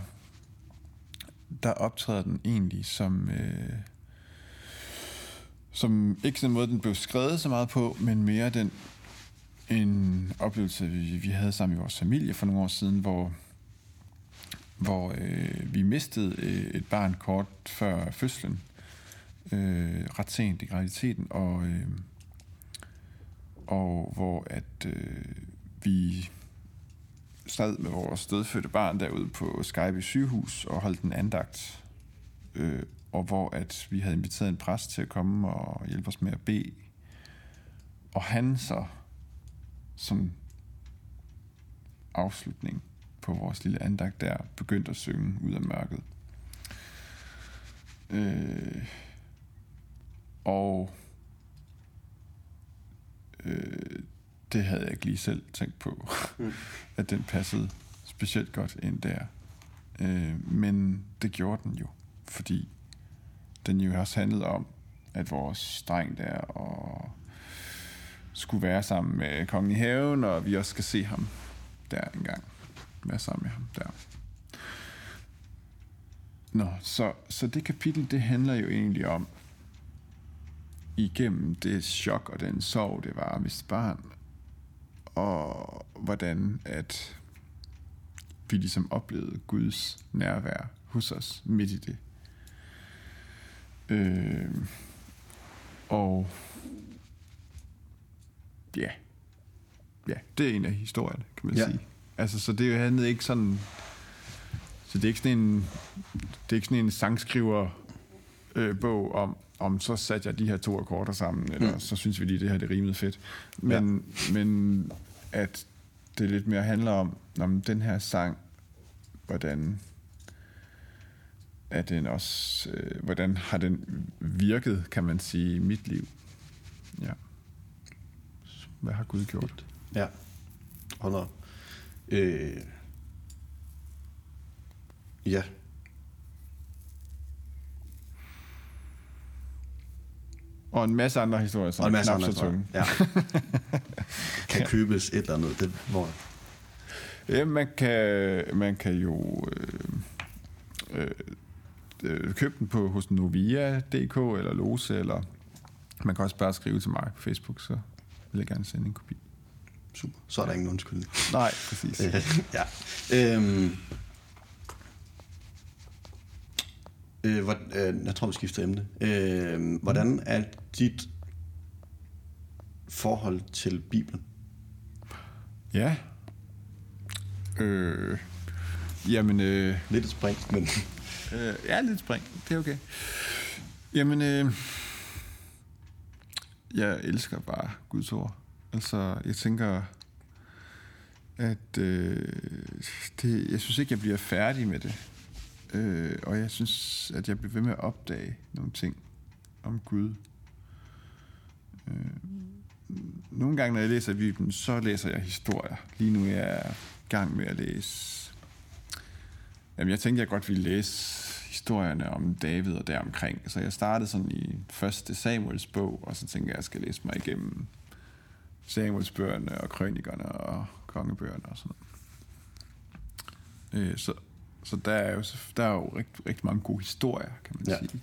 der optræder den egentlig som, øh, som ikke sådan en måde, den blev skrevet så meget på, men mere den en oplevelse, vi, vi havde sammen i vores familie for nogle år siden, hvor, hvor øh, vi mistede øh, et barn kort før fødslen, øh, ret sent i graviditeten, og, øh, og hvor at øh, vi sad med vores stedfødte barn derude på Skype sygehus og holdt en andagt, øh, og hvor at vi havde inviteret en præst til at komme og hjælpe os med at bede. Og han så som afslutning på vores lille andagt der begyndte at synge ud af mørket. Øh, og øh, det havde jeg ikke lige selv tænkt på, mm. *laughs* at den passede specielt godt ind der. Øh, men det gjorde den jo, fordi den jo også handlede om, at vores dreng der og skulle være sammen med kongen i haven, og vi også skal se ham der engang. Være sammen med ham der. Nå, så, så det kapitel, det handler jo egentlig om, igennem det chok og den sorg, det var miste barn, og hvordan at vi ligesom oplevede Guds nærvær hos os midt i det. Øh, og ja, ja, det er en af historierne, kan man Ja. sige. Altså, så det handlede ikke sådan, så det er ikke sådan en, det er ikke sådan en sangskriver øh, bog om, om så satte jeg de her to akkorder sammen, eller mm. så synes vi lige, det her det rimede fedt. Men, ja. men at det lidt mere handler om, om den her sang, hvordan er den også, øh, hvordan har den virket, kan man sige, i mit liv. Ja. Hvad har Gud gjort? Ja. Hold op. Øh. Ja. Og en masse andre historier, som Og en masse er knap andre så tunge. Ja. *laughs* kan købes et eller andet. Det, hvor, Ja, man kan, man kan jo øh, øh, øh, købe den på hos Novia.dk eller Lose, eller man kan også bare skrive til mig på Facebook, så vil jeg gerne sende en kopi. super. Så er der ingen undskyldning. Nej, præcis. *laughs* Ja. Øhm, øh, hvor, øh, jeg tror, vi skifter emne. Øh, hvordan er dit forhold til Bibelen? Ja. Øh, jamen, øh, Lidt et spring, men... *laughs* Øh, ja, lidt spring. Det er okay. Jamen, øh, jeg elsker bare Guds ord. Altså, jeg tænker, at øh, det, jeg synes ikke, jeg bliver færdig med det. Øh, og jeg synes, at jeg bliver ved med at opdage nogle ting om Gud. Øh, nogle gange, når jeg læser Bibelen, så læser jeg historier. Lige nu er jeg i gang med at læse Jamen, jeg tænkte, jeg godt ville læse historierne om David og deromkring. Så jeg startede sådan i første Samuels bog, og så tænkte jeg, at jeg skal læse mig igennem Samuels bøgerne og krønikerne og kongebøgerne og sådan noget. Øh, så, så der er jo, der er jo rigtig, rigtig mange gode historier, kan man Ja. sige.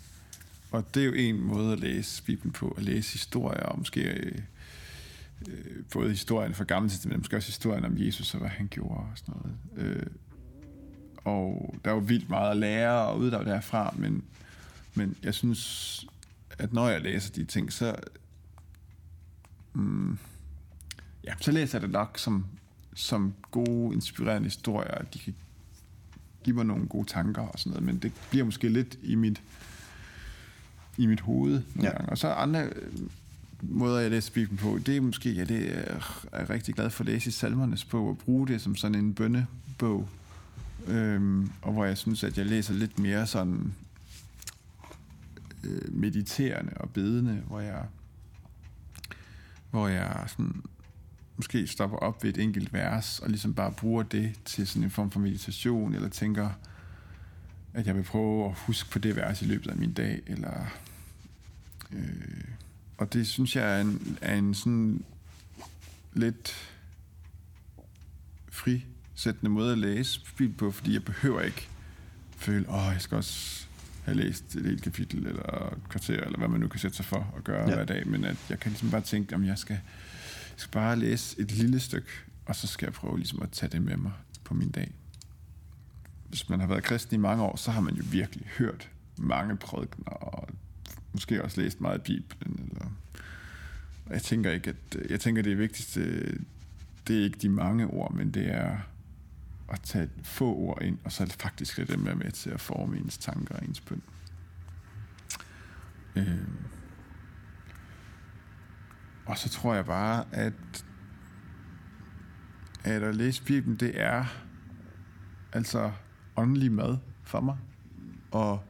Og det er jo en måde at læse Bibelen på, at læse historier, og måske øh, øh, både historien fra Gamle Testament, men måske også historien om Jesus og hvad han gjorde og sådan noget. Øh, og der er jo vildt meget at lære og uddrage derfra, men, men jeg synes, at når jeg læser de ting, så, mm, ja, så læser jeg det nok som, som gode, inspirerende historier, at de kan give mig nogle gode tanker og sådan noget, men det bliver måske lidt i mit, i mit hoved nogle Ja. gange. Og så andre øh, måder, jeg læser Bibelen på, det er måske, ja, det er, er jeg rigtig glad for at læse i salmernes bog, og bruge det som sådan en bønnebog, øhm, og hvor jeg synes, at jeg læser lidt mere sådan øh, mediterende og bedende, hvor jeg hvor jeg sådan, måske stopper op ved et enkelt vers, og ligesom bare bruger det til sådan en form for meditation, eller tænker, at jeg vil prøve at huske på det vers i løbet af min dag, eller... Øh, og det synes jeg er en, er en sådan lidt frisættende måde at læse Bibelen på, fordi jeg behøver ikke føle, åh, jeg skal også have læst et helt kapitel, eller et kvarter, eller hvad man nu kan sætte sig for at gøre Ja. ja. hver dag, men at jeg kan ligesom bare tænke, om jeg skal, jeg skal bare læse et lille stykke, og så skal jeg prøve ligesom at tage det med mig på min dag. Hvis man har været kristen i mange år, så har man jo virkelig hørt mange prædikener, og måske også læst meget af Bibelen, eller jeg tænker ikke, at jeg tænker, det vigtigste, det er ikke de mange ord, men det er at tage få ord ind, og så faktisk lade dem være med til at forme ens tanker og ens bøn. Øh. Og så tror jeg bare, at, at at læse Bibelen, det er altså åndelig mad for mig. Og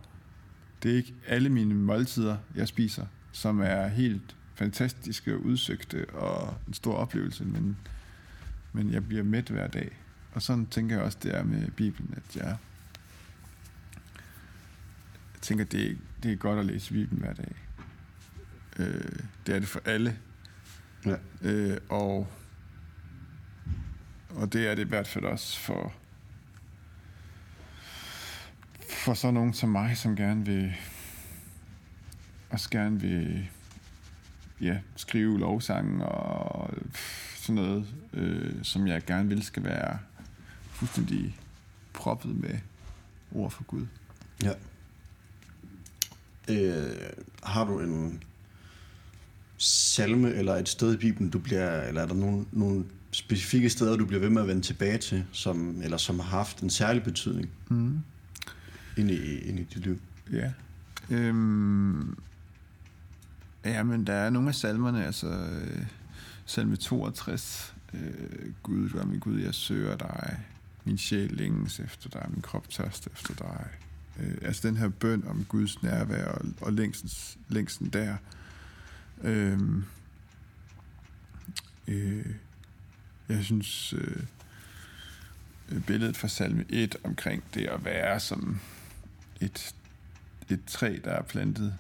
det er ikke alle mine måltider, jeg spiser, som er helt fantastiske og udsøgte og en stor oplevelse, men, men jeg bliver mæt hver dag. Og sådan tænker jeg også, det er med Bibelen, at jeg, jeg tænker, det det er godt at læse Bibelen hver dag. Øh, det er det for alle. Ja. Øh, og, og det er det i hvert fald også for, for så nogen som mig, som gerne vil også gerne vil ja, skrive lovsange og sådan noget, øh, som jeg gerne vil skal være fuldstændig proppet med ord for Gud. Ja. Øh, har du en salme eller et sted i Bibelen, du bliver, eller er der nogle, nogle specifikke steder, du bliver ved med at vende tilbage til, som, eller som har haft en særlig betydning Mm. ind i, ind i dit liv? Ja. Øhm, ja, men der er nogle af salmerne, altså øh, salme 62, øh, Gud, du er min Gud, jeg søger dig, min sjæl længes efter dig, min krop tørst efter dig. Øh, altså den her bøn om Guds nærvær og, og længsens, længsen der. Øhm, Øhm, øh, jeg synes, øh, billedet fra salme 1 omkring det at være som et, et træ, der er plantet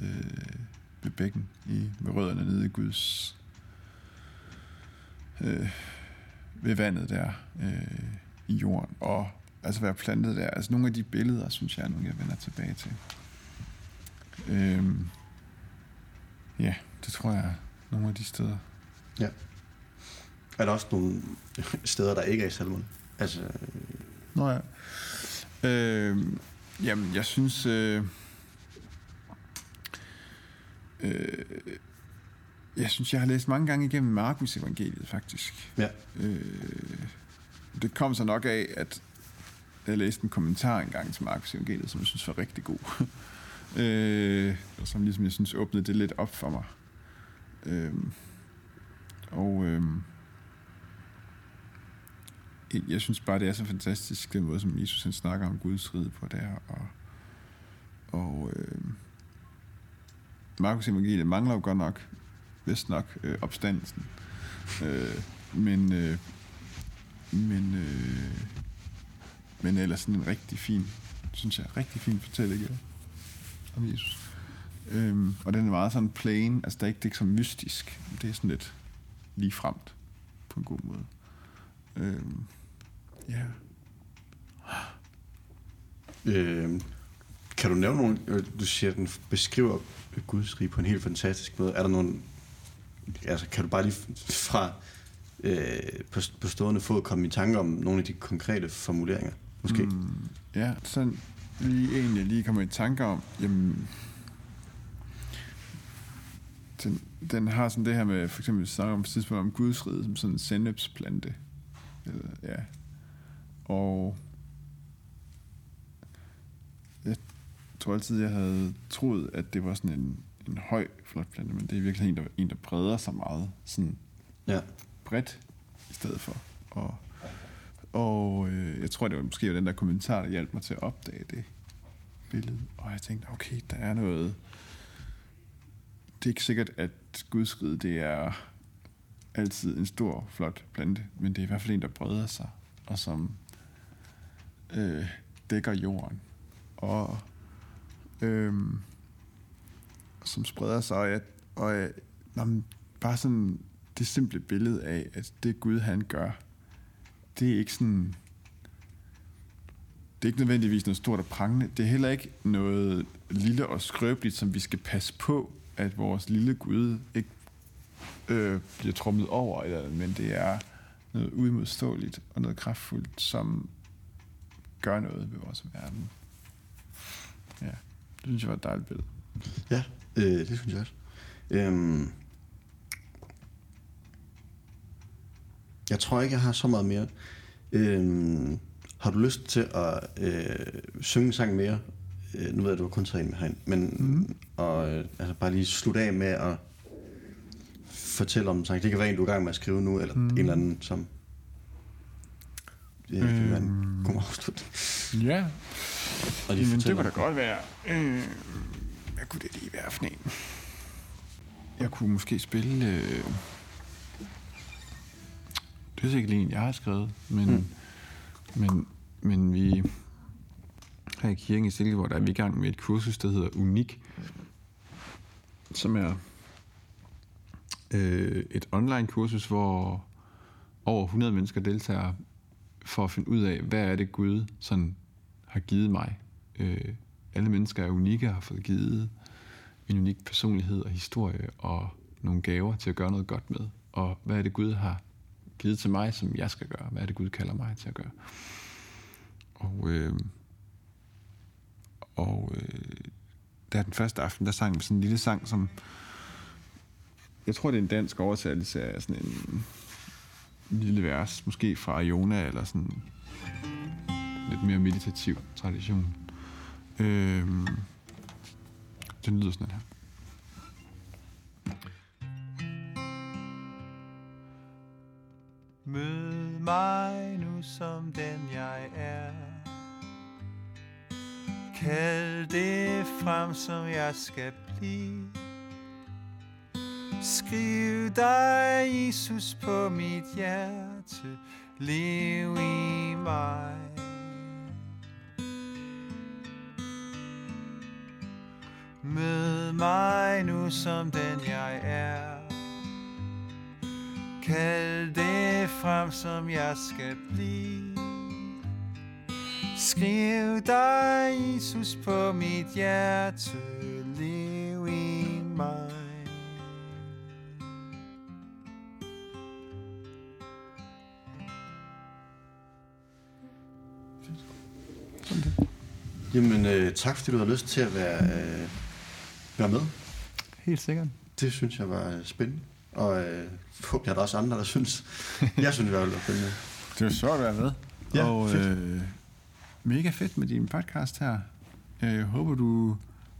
øh, ved bækken i, med rødderne nede i Guds øh, ved vandet der øh, i jorden og altså være plantet der. Altså nogle af de billeder, synes jeg er nogle, jeg vender tilbage til. Øh, ja, det tror jeg er nogle af de steder. Ja. Er der også nogle steder, der ikke er i salmerne? Altså, Nå ja. Øh, jamen, jeg synes... Øh, øh, jeg synes, jeg har læst mange gange igennem Markus evangeliet, faktisk. ja. Øh, det kom så nok af, at jeg læste en kommentar engang til Markus evangeliet, som jeg synes var rigtig god øh, som ligesom, jeg synes, åbnede det lidt op for mig. Øh, og... Øh, jeg synes bare, det er så fantastisk, den måde, som Jesus han snakker om Guds rige på der. Og, og øh, Markus evangeliet mangler jo godt nok, vist nok, øh, opstandelsen. Øh, men, øh, men, øh, men ellers sådan en rigtig fin, synes jeg, rigtig fin fortælling ja, om Jesus. Øhm, og den er meget sådan plain, altså der er ikke, det er ikke så mystisk. Det er sådan lidt lige fremt på en god måde. Øhm, ja. Øh, kan du nævne nogle, øh, du siger, at den beskriver Guds rige på en helt fantastisk måde. Er der nogle, altså kan du bare lige fra øh, på, på stående fod komme i tanke om nogle af de konkrete formuleringer, måske? Mm, ja, sådan lige egentlig lige kommer i tanke om, jamen, den, den har sådan det her med, for eksempel, vi snakker om, tidspunkt om gudsriget som sådan en sennepsplante. Eller, ja. Og jeg tror altid, jeg havde troet, at det var sådan en, en høj, flot plante, men det er virkelig en, der, en, der breder sig meget sådan Ja. bredt i stedet for. Og, og øh, jeg tror, det var måske den der kommentar, der hjalp mig til at opdage det billede. Og jeg tænkte, okay, der er noget... Det er ikke sikkert, at gudsriget, det er altid en stor, flot plante, men det er i hvert fald en, der breder sig, og som øh, dækker jorden. Og øh, som spreder sig, og, jeg, og jeg, nå, bare sådan det simple billede af, at det Gud han gør, det er ikke sådan, det er ikke nødvendigvis noget stort og prangende. Det er heller ikke noget lille og skrøbeligt, som vi skal passe på, at vores lille Gud ikke øh, bliver trummet over, eller, men det er noget udmodståeligt og noget kraftfuldt, som gør noget ved vores verden. Ja, det synes jeg var et dejligt billede. Ja, øh, det synes jeg også. Øhm, jeg tror ikke, jeg har så meget mere. Øhm, har du lyst til at øh, synge en sang mere? Øh, nu ved jeg, du har kun taget en med herind, men mm. og, øh, altså bare lige slutte af med at fortælle om en sang. Det kan være en, du er i gang med at skrive nu, eller mm. en eller anden, som det kan være en god afslutning. Ja, Og lige Jamen, det kunne da godt være. Øh, hvad kunne det lige være for en? Jeg kunne måske spille... Øh, det er sikkert en, jeg har skrevet, men, Mm men, men vi her i kirken i Silkeborg, der er vi i gang med et kursus, der hedder Unik, som er øh, et online kursus, hvor over 100 mennesker deltager for at finde ud af, hvad er det Gud sådan har givet mig. Øh, alle mennesker er unikke og har fået givet en unik personlighed og historie og nogle gaver til at gøre noget godt med. Og hvad er det Gud har givet til mig, som jeg skal gøre? Hvad er det Gud kalder mig til at gøre? Og, øh, og øh, der den første aften, der sang vi sådan en lille sang, som jeg tror, det er en dansk oversættelse af sådan en lille vers, måske fra Jona, eller sådan lidt mere meditativ tradition. Øh, den lyder sådan her. Mød mig nu som den jeg er. Kald det frem som jeg skal blive. Skriv dig Jesus på mit hjerte. Lev i mig. Mød mig nu som den jeg er. Kald det frem, som jeg skal blive. Skriv dig, Jesus, på mit hjerte. Lev i mig. Jamen, øh, tak fordi du har lyst til at være, øh, være med. Helt sikkert. Det synes jeg var øh, spændende. Og øh, forhåbentlig er der også andre, der synes. *laughs* Jeg synes i hvert fald, det var spændende. Det var sjovt at være med. Ja, og fedt. øh, mega fedt med din podcast her. Jeg håber, du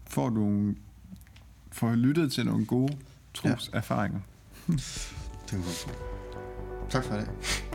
får, nogle, får lyttet til nogle gode troserfaringer. Det var godt. Tak for det. *laughs*